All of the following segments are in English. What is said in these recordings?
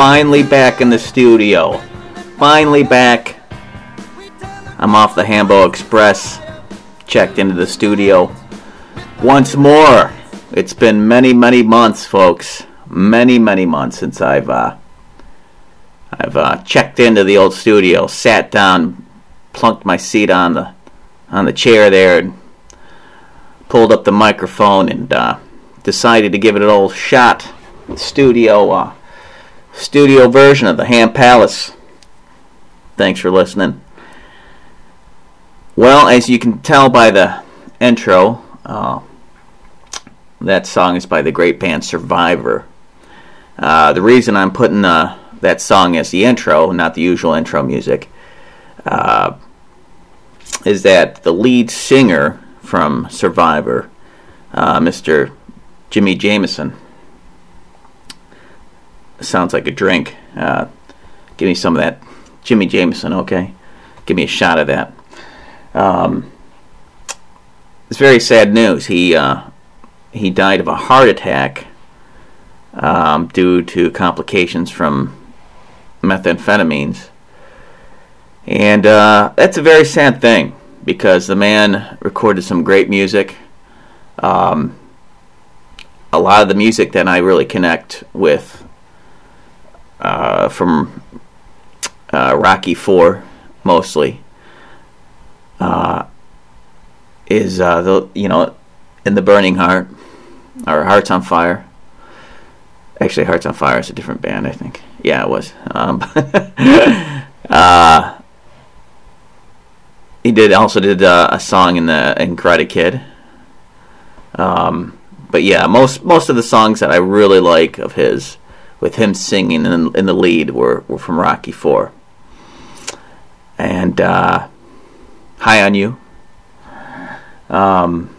Finally back in the studio. Finally back. I'm off the Hambo Express. Checked into the studio. Once more. It's been many, many months, folks. Many, many months since I've uh, I've uh, checked into the old studio, sat down, plunked my seat on the on the chair there, and pulled up the microphone and uh, decided to give it an old shot. Studio uh, studio version of the Ham Palace. Thanks for listening. Well, as you can tell by the intro, uh, that song is by the great band Survivor. Uh, the reason I'm putting uh, that song as the intro, not the usual intro music, uh, is that the lead singer from Survivor, uh, Mr. Jimi Jamison, sounds like a drink. Uh, give me some of that Jimmy Jameson, okay? Give me a shot of that. Um, it's very sad news. He uh, he died of a heart attack um, due to complications from methamphetamines, and uh, that's a very sad thing because the man recorded some great music. Um, a lot of the music that I really connect with uh, from uh, Rocky Four, mostly, uh, is uh, the you know in the Burning Heart or Hearts on Fire. Actually, Hearts on Fire is a different band, I think. Yeah, it was. Um, uh, he did also did uh, a song in the in Karate Kid. Um, but yeah, most most of the songs that I really like of his, with him singing in, in the lead, were, were from Rocky Four. And uh, High on You. Um,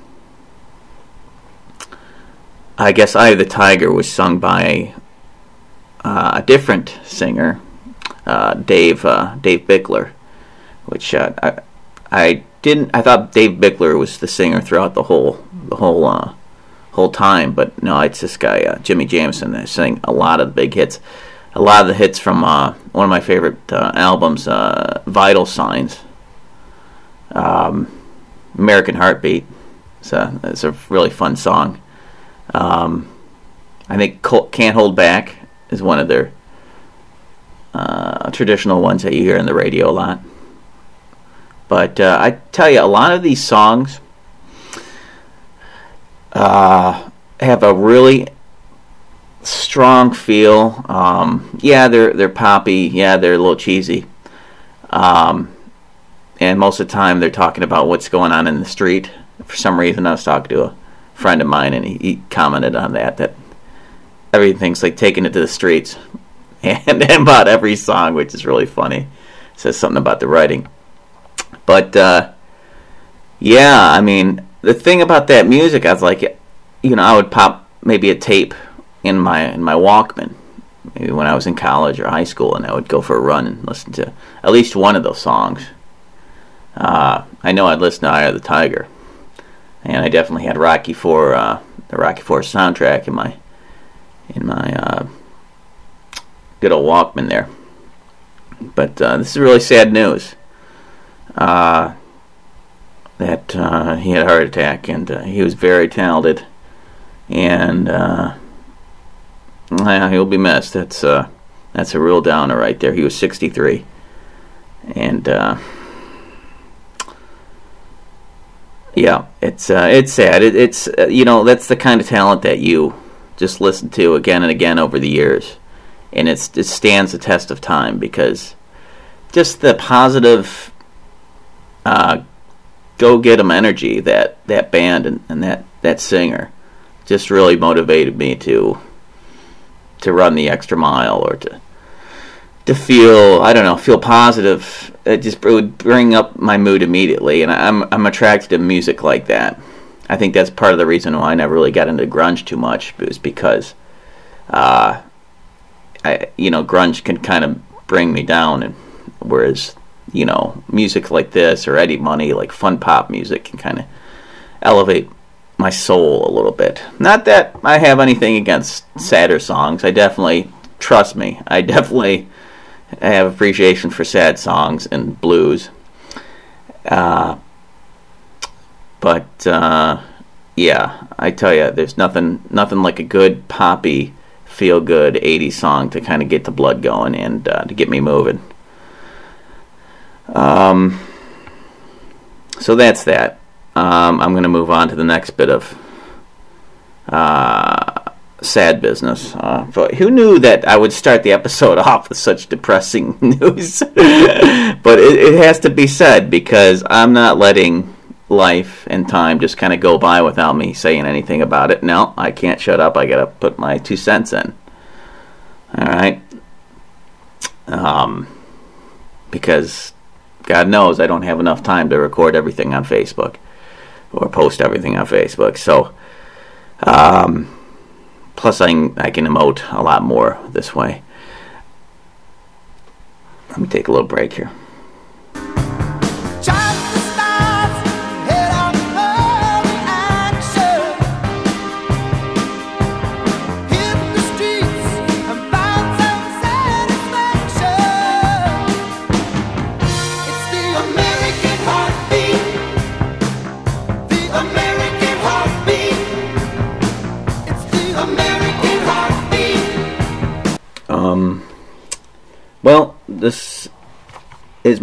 I guess Eye of the Tiger was sung by uh, a different singer, uh, Dave uh, Dave Bickler, which uh, I, I didn't. I thought Dave Bickler was the singer throughout the whole the whole uh, whole time, but no, it's this guy uh, Jimi Jamison that sang a lot of the big hits, a lot of the hits from one of my favorite albums, Vital Signs, um, American Heartbeat. So it's a really fun song. Um, I think "Can't Hold Back" is one of their uh, traditional ones that you hear in the radio a lot. But uh, I tell you, a lot of these songs uh, have a really strong feel. Um, yeah, they're they're poppy. Yeah, they're a little cheesy. Um, and most of the time, they're talking about what's going on in the street. For some reason, I was talking to a friend of mine, and he, he commented on that that everything's like taking it to the streets, and, and about every song, which is really funny. says something about the writing, but uh, yeah, I mean the thing about that music, I was like, you know, I would pop maybe a tape in my in my Walkman, maybe when I was in college or high school, and I would go for a run and listen to at least one of those songs. Uh, I know I'd listen to Eye of the Tiger and I definitely had Rocky Four, uh, the Rocky Four soundtrack in my in my uh, good old Walkman there. But uh, this is really sad news. Uh, that uh, he had a heart attack, and uh, he was very talented, and yeah, he'll be missed. That's that's a real downer right there. He was 63, and yeah, it's uh, it's sad. It, it's uh, you know that's the kind of talent that you just listen to again and again over the years, and it stands the test of time because just the positive uh, go get them energy that that band and, and that that singer just really motivated me to to run the extra mile or to to feel I don't know feel positive. It just it would bring up my mood immediately, and I'm I'm attracted to music like that. I think that's part of the reason why I never really got into grunge too much was because, uh, I you know grunge can kind of bring me down, and whereas you know music like this or Eddie Money like fun pop music can kind of elevate my soul a little bit. Not that I have anything against sadder songs. I definitely trust me. I definitely have appreciation for sad songs and blues. Uh, but uh, yeah, I tell you, there's nothing nothing like a good poppy, feel good '80s song to kind of get the blood going and uh, to get me moving. Um, so that's that. Um, I'm going to move on to the next bit of uh, sad business. Uh, but who knew that I would start the episode off with such depressing news? but it, it, has to be said because I'm not letting life and time just kind of go by without me saying anything about it. No, I can't shut up. I got to put my two cents in. All right. Um, because God knows I don't have enough time to record everything on Facebook or post everything on Facebook. So, um, plus I can, I can emote a lot more this way. Let me take a little break here.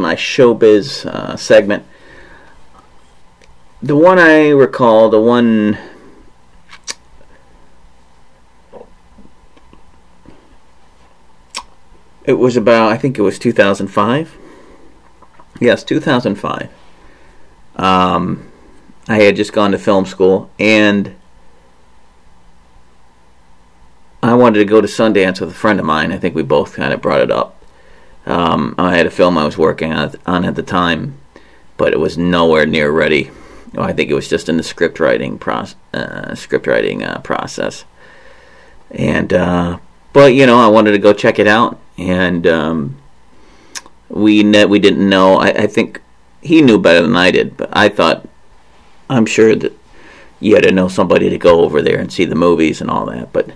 My showbiz uh, segment. The one I recall, the one it was about, I think it was 2005. Yes, 2005. Um, I had just gone to film school and I wanted to go to Sundance with a friend of mine. I think we both kind of brought it up. Um, I had a film I was working on at the time, but it was nowhere near ready. I think it was just in the script writing process. Uh, script writing uh, process. And uh, but you know, I wanted to go check it out, and um, we ne- we didn't know. I, I think he knew better than I did, but I thought I'm sure that you had to know somebody to go over there and see the movies and all that, but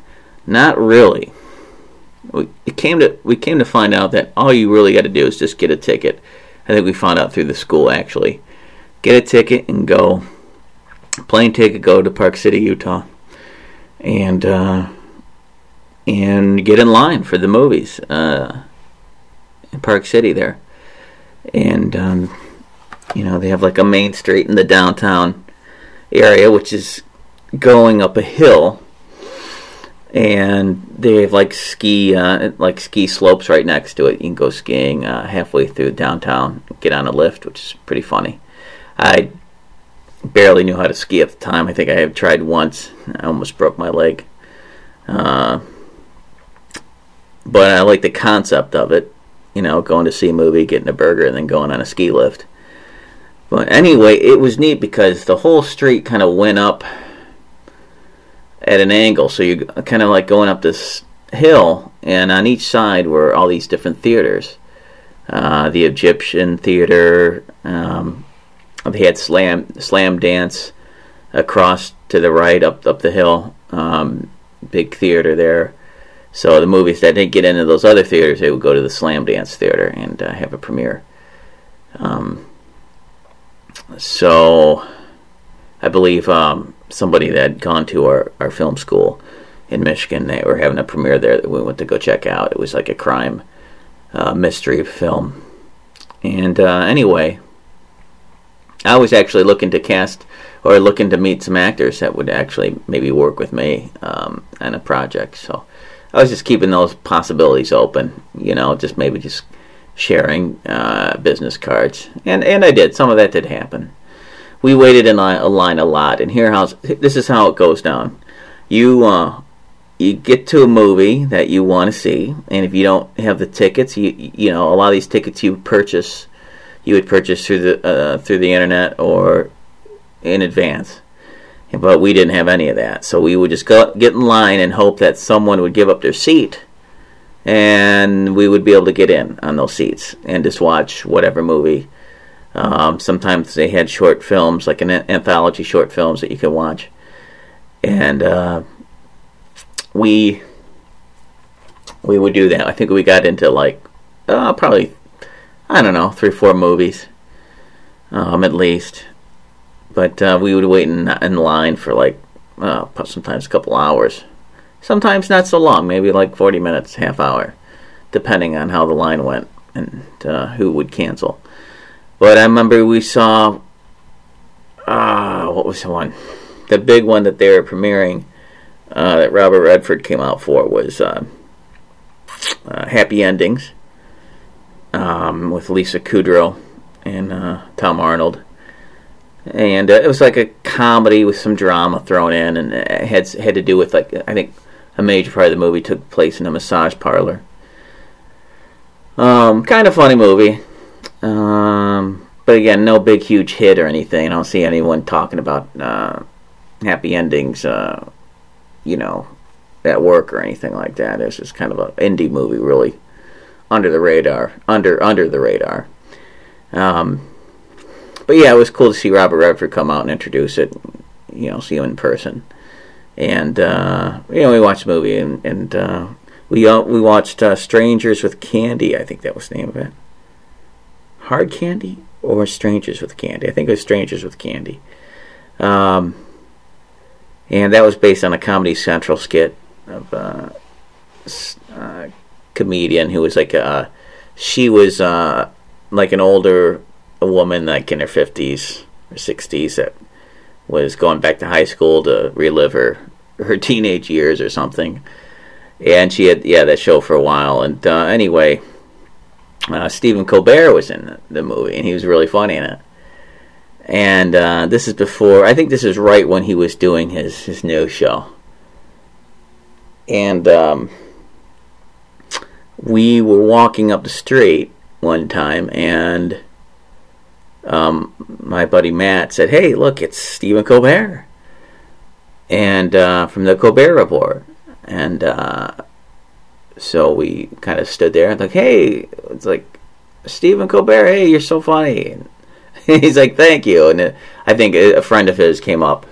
not really we came to we came to find out that all you really got to do is just get a ticket. I think we found out through the school actually. Get a ticket and go. Plane ticket, go to Park City, Utah, and uh, and get in line for the movies uh, in Park City there. And um, you know they have like a main street in the downtown area, which is going up a hill and they have like ski uh, like ski slopes right next to it. You can go skiing uh, halfway through downtown, get on a lift, which is pretty funny. I barely knew how to ski at the time. I think I have tried once. I almost broke my leg. Uh, but I like the concept of it. You know, going to see a movie, getting a burger, and then going on a ski lift. But anyway, it was neat because the whole street kind of went up at an angle. So you're kind of like going up this hill, and on each side were all these different theaters. Uh, the Egyptian theater. Um, they had slam Slamdance across to the right up up the hill. Um, big theater there. So the movies that didn't get into those other theaters, they would go to the Slamdance Theater and uh, have a premiere. Um, so I believe um, somebody that had gone to our, our film school in Michigan. They were having a premiere there that we went to go check out. It was like a crime uh, mystery film. And uh, anyway, I was actually looking to cast or looking to meet some actors that would actually maybe work with me um, on a project. So I was just keeping those possibilities open, you know, just maybe just sharing uh, business cards. And, and I did. Some of that did happen we waited in a line a lot, and here how this is how it goes down. You uh, you get to a movie that you want to see, and if you don't have the tickets, you you know a lot of these tickets you purchase, you would purchase through the uh, through the internet or in advance. But we didn't have any of that, so we would just go get in line and hope that someone would give up their seat, and we would be able to get in on those seats and just watch whatever movie um, sometimes they had short films, like an anthology short films that you could watch. and uh, we we would do that. I think we got into like uh, probably I don't know three four movies, um, at least. But uh, we would wait in, in line for like uh, sometimes a couple hours, sometimes not so long, maybe like forty minutes, half hour, depending on how the line went and uh, who would cancel. But I remember we saw uh, what was the one? The big one that they were premiering uh, that Robert Redford came out for was uh, uh Happy Endings um, with Lisa Kudrow and uh, Tom Arnold. And uh, it was like a comedy with some drama thrown in, and it had had to do with like I think a major part of the movie took place in a massage parlor. Um, kind of funny movie. Um, but again, no big huge hit or anything. I don't see anyone talking about uh, happy endings, uh, you know, at work or anything like that. It's just kind of an indie movie, really under the radar, under under the radar. Um, but yeah, it was cool to see Robert Redford come out and introduce it. You know, see him in person, and uh, you know, we watched the movie and, and uh, we uh, we watched uh, Strangers with Candy. I think that was the name of it. Hard Candy or Strangers with Candy. I think it was Strangers with Candy. Um, and that was based on a Comedy Central skit of a uh, uh, comedian who was like a. She was uh, like an older a woman, like in her fifties or sixties, that was going back to high school to relive her her teenage years or something and she had yeah that show for a while. And uh, anyway, uh, Stephen Colbert was in the, movie, and he was really funny in it. And uh, this is before I think this is right when he was doing his his new show. And um, we were walking up the street one time, and um, my buddy Matt said, "Hey, look, it's Stephen Colbert." And uh, from the Colbert Report, and uh, so we kind of stood there and like, hey, it's like Stephen Colbert. Hey, you're so funny. And he's like, thank you. And I think a friend of his came up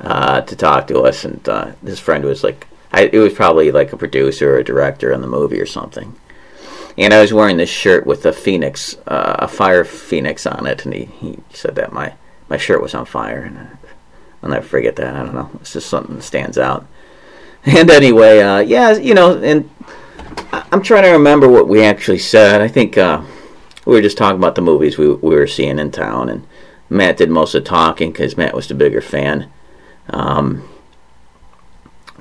uh, to talk to us, and uh, this friend was like, I, it was probably like a producer or a director in the movie or something. And I was wearing this shirt with a phoenix, uh, a fire phoenix on it, and he, he said that my, my shirt was on fire, and I, I'll never forget that. I don't know. It's just something that stands out. And anyway, uh, yeah, you know, and I'm trying to remember what we actually said. I think uh, we were just talking about the movies we, we were seeing in town, and Matt did most of the talking because Matt was the bigger fan. Um,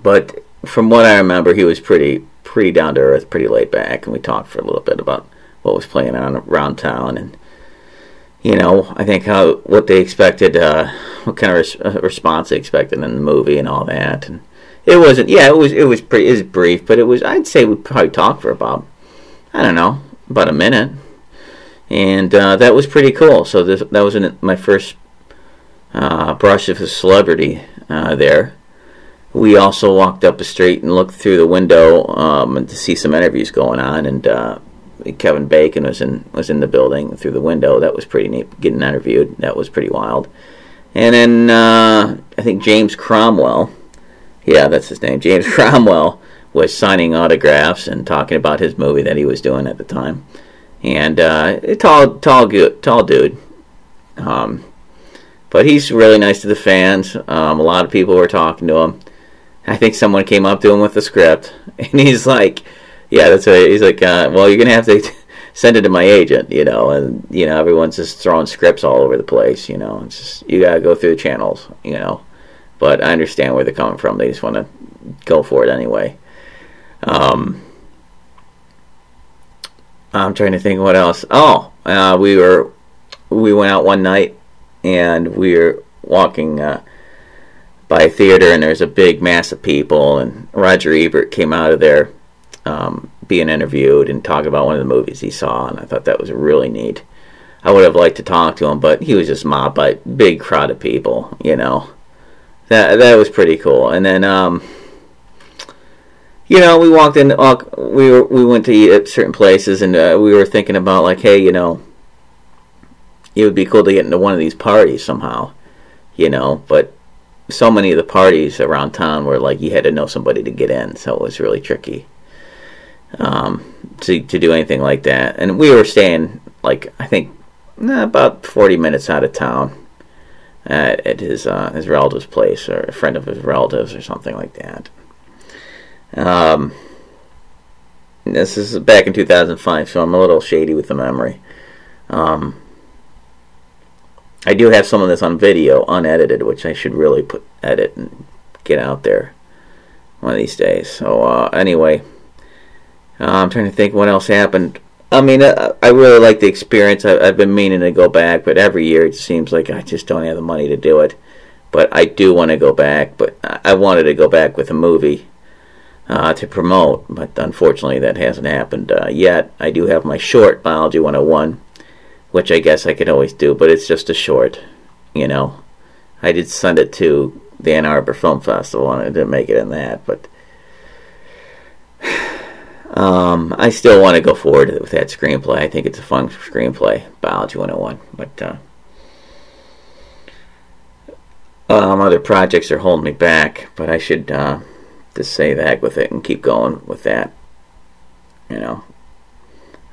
but from what I remember, he was pretty pretty down to earth, pretty laid back, and we talked for a little bit about what was playing on around town, and you know, I think how what they expected, uh, what kind of res- uh, response they expected in the movie, and all that, and it wasn't. Yeah, it was. It was pretty. It was brief, but it was. I'd say we probably talked for about. I don't know, about a minute, and uh, that was pretty cool. So this that was an, my first uh, brush of a celebrity uh, there. We also walked up the street and looked through the window um, to see some interviews going on, and uh, Kevin Bacon was in was in the building through the window. That was pretty neat. Getting interviewed. That was pretty wild. And then uh, I think James Cromwell yeah, that's his name. James Cromwell was signing autographs and talking about his movie that he was doing at the time. And uh, tall, tall, tall dude. Um, but he's really nice to the fans. Um, a lot of people were talking to him. I think someone came up to him with the script, and he's like, "Yeah, that's right." He's like, uh, "Well, you're gonna have to." send it to my agent, you know, and you know everyone's just throwing scripts all over the place, you know. It's just you gotta go through the channels, you know but I understand where they're coming from. They just want to go for it anyway. Um, I'm trying to think what else. Oh, uh, we were we went out one night and we were walking uh, by a theater and there's a big mass of people and Roger Ebert came out of there um, being interviewed and talking about one of the movies he saw and I thought that was really neat. I would have liked to talk to him, but he was just mobbed by a big crowd of people, you know that that was pretty cool. And then, um, you know, we walked in. We were, we went to eat at certain places, and uh, we were thinking about like, hey, you know, it would be cool to get into one of these parties somehow, you know. But so many of the parties around town were like you had to know somebody to get in, so it was really tricky um, to to do anything like that. And we were staying like I think about forty minutes out of town at, at his uh, his relative's place or a friend of his relatives or something like that. Um, this is back in 2005, so I'm a little shady with the memory. Um, I do have some of this on video, unedited, which I should really put edit and get out there one of these days. So uh, anyway, uh, I'm trying to think what else happened. I mean, I really like the experience. I, have been meaning to go back, but every year it seems like I just don't have the money to do it. But I do want to go back. But I wanted to go back with a movie uh, to promote, but unfortunately that hasn't happened uh, yet. I do have my short Biology 101 which I guess I could always do, but it's just a short, you know. I did send it to the Ann Arbor Film Festival and I didn't make it in that, but um, I still want to go forward with that screenplay. I think it's a fun screenplay, Biology 101, but uh, um, other projects are holding me back, but I should uh, just say that with it and keep going with that. You know,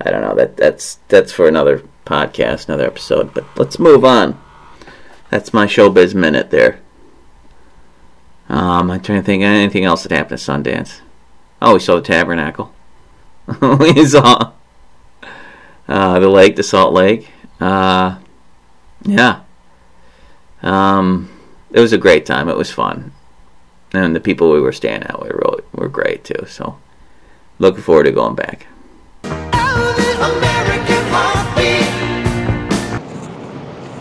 I don't know that that's that's for another podcast, another episode. But let's move on. That's my showbiz minute there. Um, I'm trying to think anything else that happened at Sundance. Oh, we saw the Tabernacle. We saw uh, the lake, the Salt Lake. Uh, yeah. Um, it was a great time. It was fun, and the people we were staying at were really, were great too. So, looking forward to going back.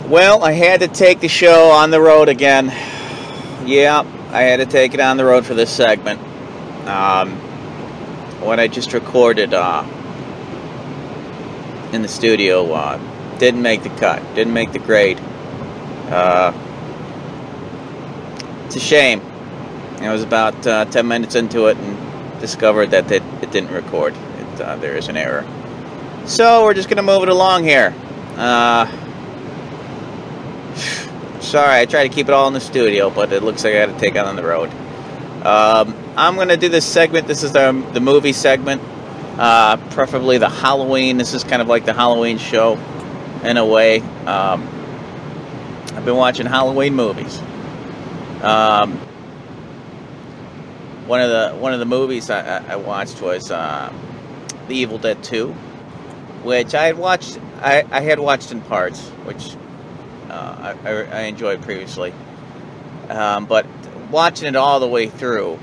Well, I had to take the show on the road again. Yeah, I had to take it on the road for this segment. Um, what I just recorded uh, in the studio uh, didn't make the cut, didn't make the grade. Uh, it's a shame. I was about uh, 10 minutes into it and discovered that it, it didn't record. It, uh, there is an error. So we're just going to move it along here. Uh, Sorry, I try to keep it all in the studio, but it looks like I got to take it on the road. Um, I'm going to do this segment. This is the, the movie segment, uh, preferably the Halloween. This is kind of like the Halloween show in a way. Um, I've been watching Halloween movies. Um, one of the one of the movies I, I watched was uh, The Evil Dead 2, which I had watched. I, I had watched in parts, which uh, I, I, enjoyed previously. Um, but watching it all the way through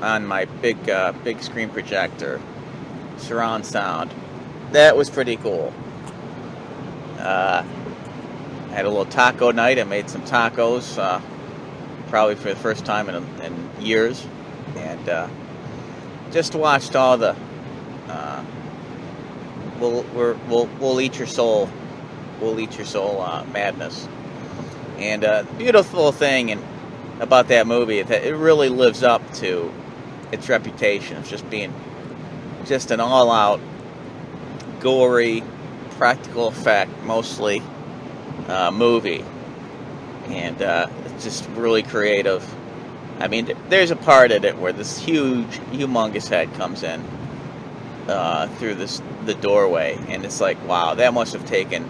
on my big uh, big screen projector, surround sound, that was pretty cool. Uh, had a little taco night. I made some tacos, uh, probably for the first time in, in years, and uh, just watched all the. Uh, we'll, we will we'll eat your soul We'll eat your soul uh, madness. And uh, beautiful thing about that movie that it really lives up to its reputation of just being just an all-out gory practical effect mostly uh, movie. And uh, it's just really creative. I mean there's a part of it where this huge humongous head comes in uh, through this the doorway. And it's like wow that must have taken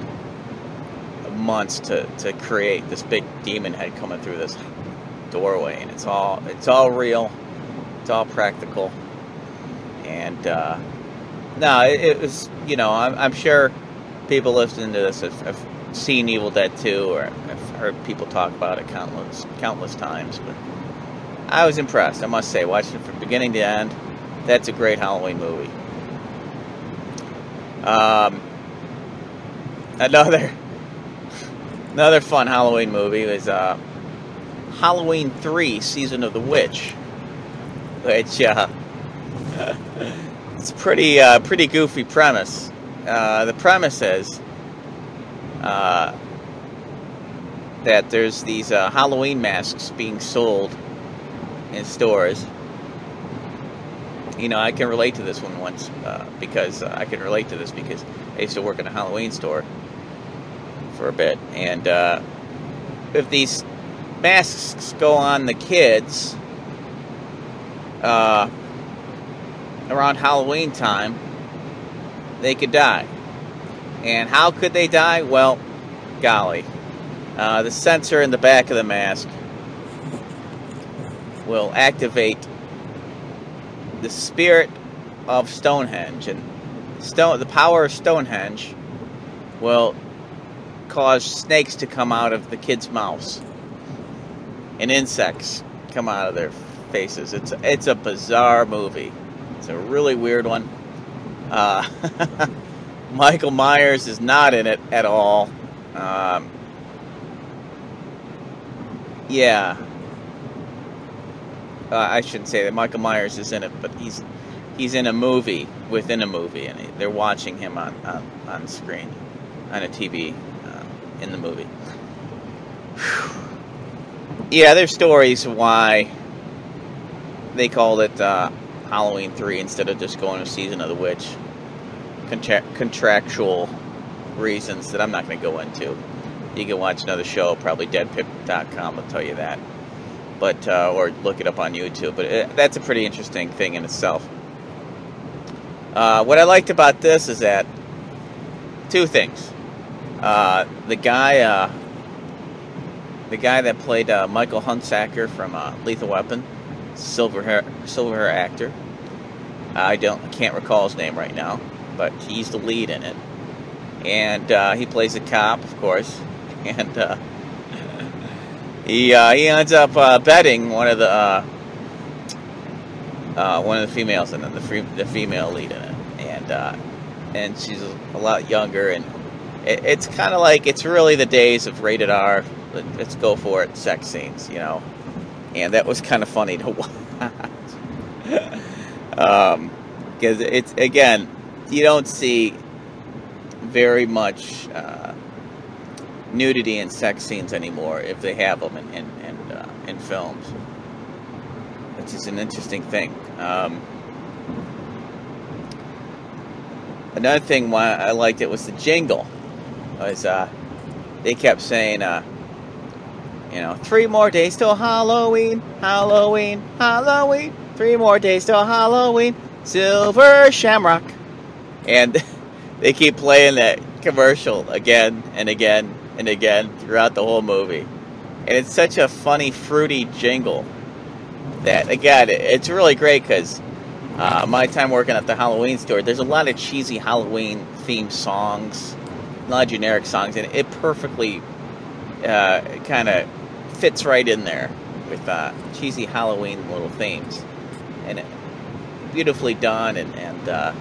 months to, to create this big demon head coming through this doorway, and it's all it's all real, it's all practical, and uh, no, it, it, was you know I'm, I'm, sure people listening to this have, have, seen Evil Dead 2 or have heard people talk about it countless countless times, but I was impressed. I must say, watching it from beginning to end, that's a great Halloween movie. Um, another Another fun Halloween movie was uh, Halloween 3 Season of the Witch, which uh, it's pretty uh, pretty goofy premise. Uh, the premise is uh, that there's these uh, Halloween masks being sold in stores. You know, I can relate to this one once because I can relate to this because I used to work in a Halloween store for a bit, and uh, if these masks go on the kids uh, around Halloween time, they could die. And how could they die? Well, golly. Uh, the sensor in the back of the mask will activate the spirit of Stonehenge. And stone, the power of Stonehenge will cause snakes to come out of the kids' mouths and insects come out of their faces. It's it's a bizarre movie. It's a really weird one. Uh, Michael Myers is not in it at all. Um, yeah. Uh, I shouldn't say that Michael Myers is in it, but he's he's in a movie within a movie, and they're watching him on on, on screen, on a TV, uh, in the movie. Whew. Yeah, there's stories why they called it uh, Halloween 3 instead of just going to Season of the Witch. Contra- contractual reasons that I'm not going to go into. You can watch another show, probably deadpip.com will tell you that. But, uh, or look it up on YouTube. But it, that's a pretty interesting thing in itself. Uh, what I liked about this is that two things. Uh, the guy, uh, the guy that played uh, Michael Hunsaker from uh, Lethal Weapon, silver hair, silver hair actor. I don't, can't recall his name right now, but he's the lead in it, and uh, he plays a cop, of course, and uh, he uh, he ends up uh, betting one of the uh, uh, one of the females in it, the free, the female lead in it, and and she's a lot younger, and it, it's kind of like it's really the days of rated R. Let's go for it, sex scenes, you know and that was kind of funny to watch. um, because it's again, you don't see very much uh, nudity and sex scenes anymore if they have them in in, in, uh, in films, which is an interesting thing. Um, another thing why I liked it was the jingle. Was uh, they kept saying uh, you know, three more days till Halloween, Halloween, Halloween. Three more days till Halloween, Silver Shamrock. And they keep playing that commercial again and again and again throughout the whole movie. And it's such a funny, fruity jingle that, again, it's really great because uh, my time working at the Halloween store, there's a lot of cheesy Halloween themed songs, a lot of generic songs, and it perfectly uh, kind of fits right in there with uh, cheesy Halloween little themes, and beautifully done. And, and uh,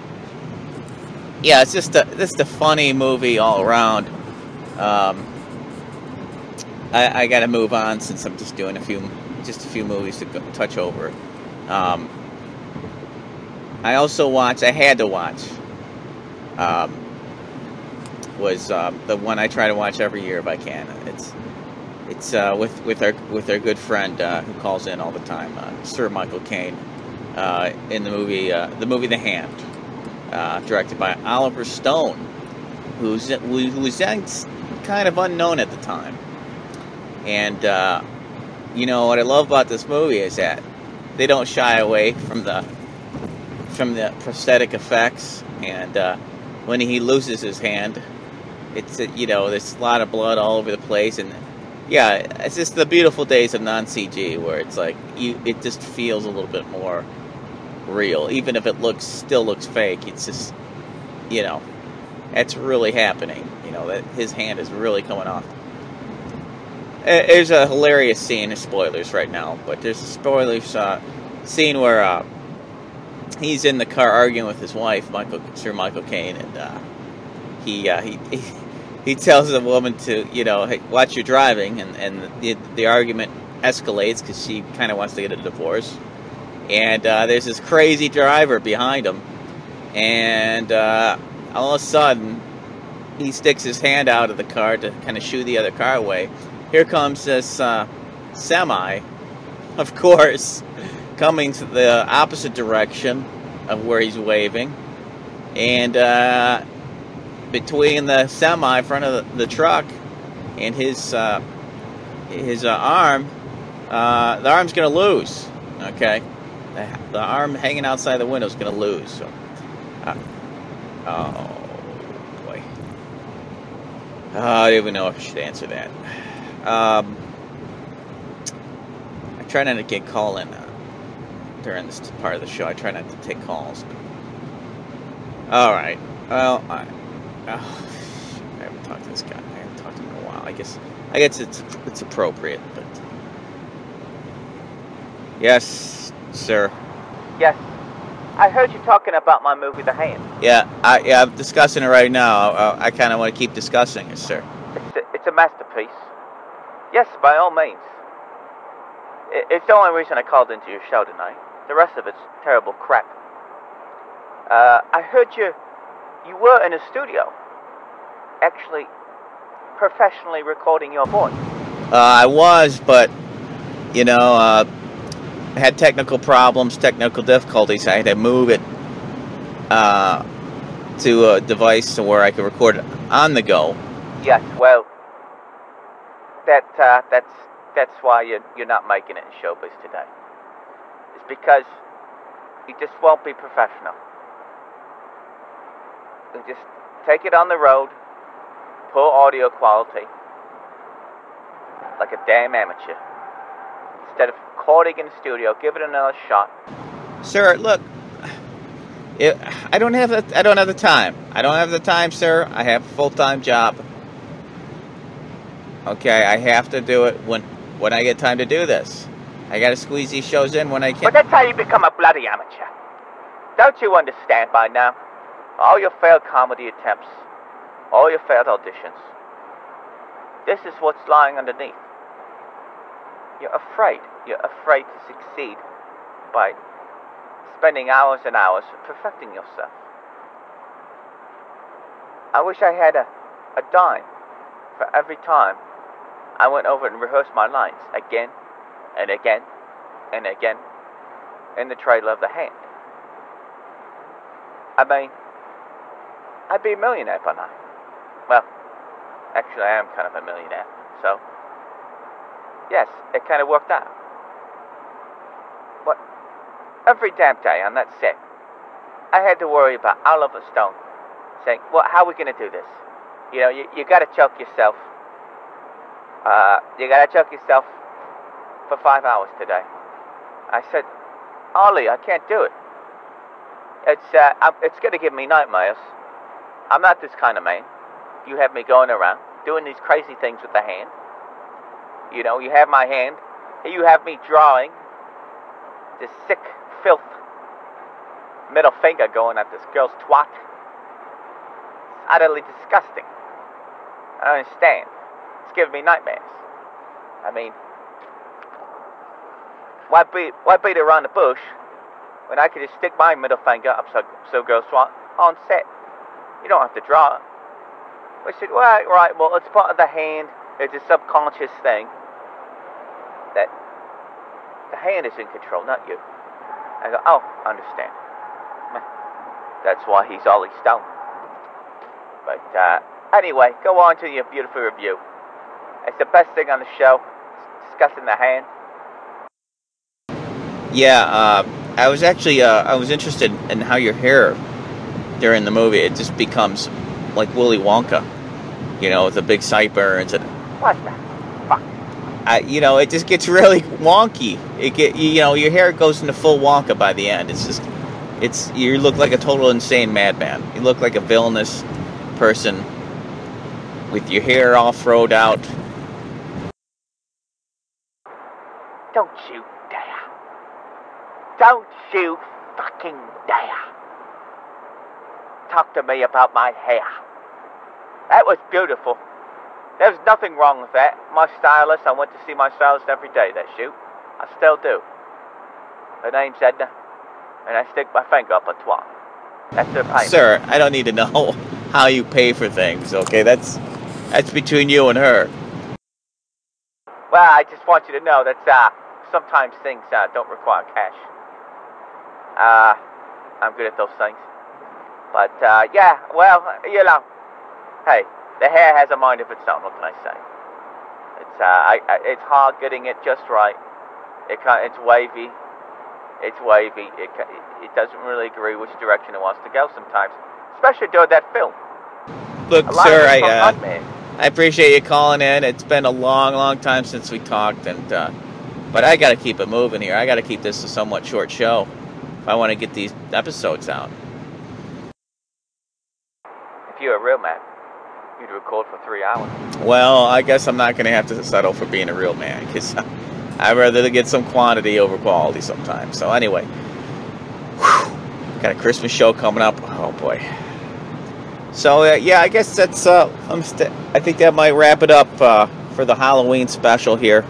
yeah, it's just a just a funny movie all around. Um, I, I got to move on since I'm just doing a few just a few movies to go, touch over. Um, I also watched. I had to watch. Um, was uh, the one I try to watch every year if I can. It's it's uh, with with our with our good friend uh, who calls in all the time, uh, Sir Michael Caine, uh, in the movie uh, the movie The Hand, uh, directed by Oliver Stone, who's who was then kind of unknown at the time. And you know what I love about this movie is that they don't shy away from the from the prosthetic effects, and when he loses his hand, it's you know there's a lot of blood all over the place and yeah, it's just the beautiful days of non CG where it's like you, it just feels a little bit more real, even if it looks still looks fake. It's just, you know, it's really happening. You know that his hand is really coming off. There's a hilarious scene. Spoilers right now, but there's a spoilers uh, scene where uh, he's in the car arguing with his wife, Michael Sir Michael Caine, and uh, he, uh, he, he he tells the woman to, you know, hey, watch your driving, and, and the, the argument escalates because she kind of wants to get a divorce. And uh, there's this crazy driver behind him, and uh, all of a sudden, he sticks his hand out of the car to kind of shoo the other car away. Here comes this uh, semi, of course, coming to the opposite direction of where he's waving, and uh, between the semi in front of the, the truck and his uh, his uh, arm, uh, the arm's going to lose. Okay, the, the, arm hanging outside the window is going to lose. So, uh, oh boy, I don't even know if I should answer that. Um, I try not to get call in uh, during this part of the show. I try not to take calls. All right. Well, I, oh, I haven't talked to this guy. I haven't talked to him in a while. I guess I guess it's it's appropriate, but yes, sir. Yes, I heard you talking about my movie, The Hand. Yeah, I yeah I'm discussing it right now. I, I kind of want to keep discussing it, sir. It's a, it's a masterpiece. Yes, by all means. It, it's the only reason I called into your show tonight. The rest of it's terrible crap. Uh, I heard you you were in a studio, actually professionally recording your voice. Uh, I was, but you know, uh, had technical problems, technical difficulties. I had to move it uh, to a device to where I could record it on the go. Yes, well, that uh, that's that's why you're you're not making it in showbiz today. It's because you just won't be professional. You just take it on the road, poor audio quality, like a damn amateur. Instead of recording in the studio, give it another shot. Sir, look, it, I don't have the I don't have the time. I don't have the time, sir. I have a full time job. Okay, I have to do it when when I get time to do this. I got to squeeze these shows in when I can. But that's how you become a bloody amateur. Don't you understand by now? All your failed comedy attempts, all your failed auditions. This is what's lying underneath. You're afraid. You're afraid to succeed by spending hours and hours perfecting yourself. I wish I had a, a dime for every time I went over and rehearsed my lines again and again and again in the trailer of the hand. I mean, I'd be a millionaire by now. Well, actually, I am kind of a millionaire, so yes, it kind of worked out. But every damn day on that set, I had to worry about Oliver Stone saying, "Well, how are we going to do this? You know, you, you got to choke yourself. Uh, you got to choke yourself for five hours today." I said, "Ollie, I can't do it. It's uh, it's going to give me nightmares. I'm not this kind of man. You have me going around doing these crazy things with the hand. You know, you have my hand. You have me drawing this sick filth middle finger going at this girl's twat. It's utterly disgusting. I don't understand. It's giving me nightmares. I mean, why beat why beat around the bush when I could just stick my middle finger up so so girl's twat on set? You don't have to draw it. We said, right, right, well, it's part of the hand. It's a subconscious thing that the hand is in control, not you. I go, oh, I understand. That's why he's Ollie Stone. But uh, anyway, go on to your beautiful review. It's the best thing on the show. discussing the hand. Yeah, uh, I was actually uh, I was interested in how your hair during the movie it just becomes like Willy Wonka, you know, with the big sideburns and. What the fuck? I, you know, it just gets really wonky. It get you know your hair goes into full Wonka by the end. It's just, it's you look like a total insane madman. You look like a villainous person with your hair all throwed out. Don't you dare! Don't you fucking dare! talk to me about my hair. That was beautiful. There's nothing wrong with that. My stylist, I went to see my stylist every day that shoot. I still do. Her name's Edna, and I stick my finger up a twat. That's her payment. Sir, I don't need to know how you pay for things, okay? That's that's between you and her. Well, I just want you to know that uh, sometimes things uh, don't require cash. Uh, I'm good at those things. But uh, yeah, well, you know, hey, the hair has a mind of its own. What can I say? It's uh, I, I, it's hard getting it just right. It can it's wavy. It's wavy. It it doesn't really agree which direction it wants to go sometimes, especially during that film. Look, sir, I uh, I appreciate you calling in. It's been a long, long time since we talked, and uh, but I got to keep it moving here. I got to keep this a somewhat short show if I want to get these episodes out. If you're a real man, you'd record for three hours. Well, I guess I'm not going to have to settle for being a real man because I'd rather get some quantity over quality sometimes. So anyway, whew, got a Christmas show coming up. Oh boy. So uh, yeah, I guess that's. Uh, I think that might wrap it up uh, for the Halloween special here.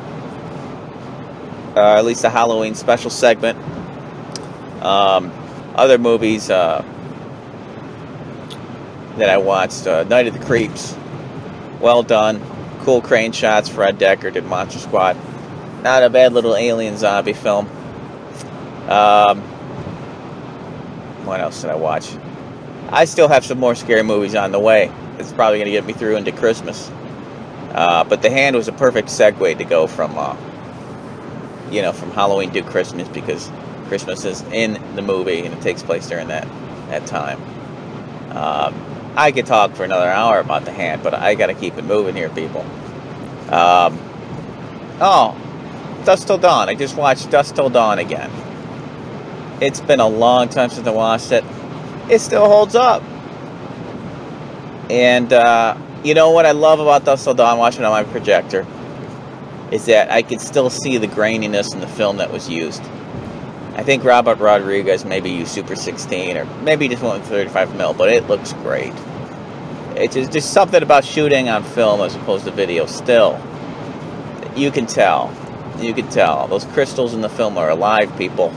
Uh, at least the Halloween special segment. Um, other movies uh, that I watched: uh, Night of the Creeps. Well done. Cool crane shots. Fred Dekker did Monster Squad. Not a bad little alien zombie film. Um, what else did I watch? I still have some more scary movies on the way. It's probably going to get me through into Christmas. Uh, but The Hand was a perfect segue to go from, uh, you know, from Halloween to Christmas because Christmas is in the movie and it takes place during that that time. Um, I could talk for another hour about The Hand, but I got to keep it moving here, people. Um, oh, Dusk Till Dawn. I just watched Dusk Till Dawn again. It's been a long time since I watched it. It still holds up. And uh, you know what I love about Dusk Till Dawn watching it on my projector is that I can still see the graininess in the film that was used. I think Robert Rodriguez maybe used Super 16 or maybe just went with 35 mil, but it looks great. It's just, just something about shooting on film as opposed to video. Still, you can tell. You can tell those crystals in the film are alive, people.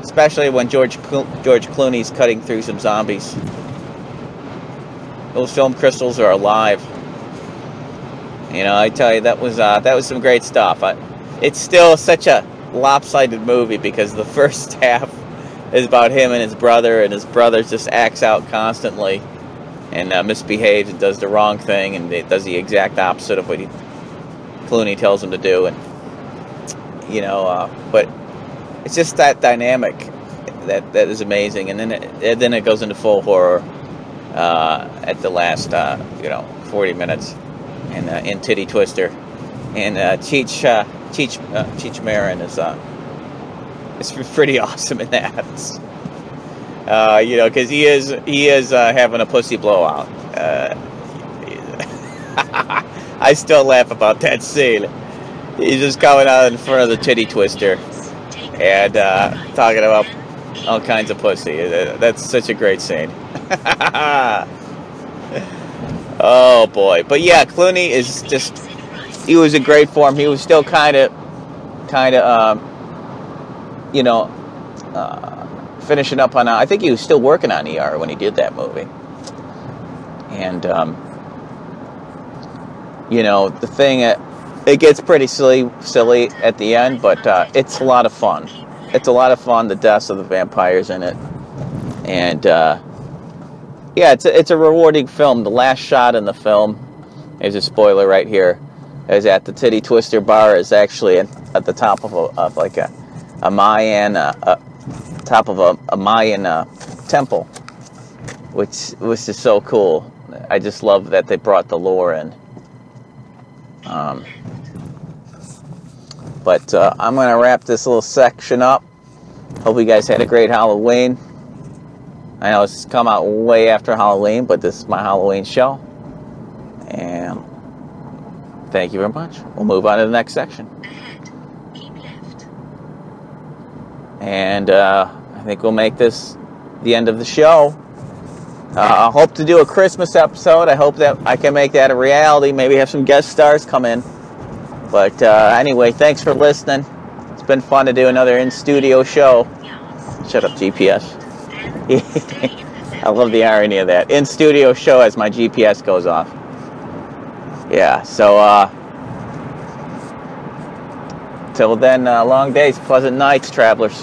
Especially when George Clo- George Clooney's cutting through some zombies. Those film crystals are alive. You know, I tell you, that was uh, that was some great stuff. I, it's still such a lopsided movie because the first half is about him and his brother, and his brother just acts out constantly and uh, misbehaves and does the wrong thing and it does the exact opposite of what he, Clooney tells him to do. And you know, uh, but it's just that dynamic that that is amazing. And then it, then it goes into full horror uh, at the last, uh, you know, 40 minutes, and uh, in Titty Twister, and uh, Cheech Cheech uh, Marin is uh, is pretty awesome in that. Uh, you know, because he is he is uh, having a pussy blowout. Uh, I still laugh about that scene. He's just coming out in front of the titty twister and uh, talking about all kinds of pussy. Uh, That's such a great scene. oh boy, but yeah, Clooney is just he was in great form. He was still kind of, kind of, um, you know, uh, finishing up on. I think he was still working on ER when he did that movie, and um, you know the thing. uh, It gets pretty silly, silly at the end, but uh, it's a lot of fun. It's a lot of fun. The deaths of the vampires in it, and uh, yeah, it's a, it's a rewarding film. The last shot in the film, there's a spoiler right here, is at the Titty Twister bar is actually at, the top of, a, of like a, a Mayan, uh, uh, top of a, a Mayan uh, temple, which which is so cool. I just love that they brought the lore in. Um, but uh, I'm gonna wrap this little section up. Hope you guys had a great Halloween. I know it's come out way after Halloween, but this is my Halloween show. And thank you very much. We'll move on to the next section. Ahead. Keep left. And uh, I think we'll make this the end of the show. Uh, I hope to do a Christmas episode. I hope that I can make that a reality. Maybe have some guest stars come in. But uh, anyway, thanks for listening. It's been fun to do another in studio show. Shut up, GPS. And stay in the I love the irony of that. In studio show as my GPS goes off. Yeah, so uh till then, uh, long days, pleasant nights, travelers.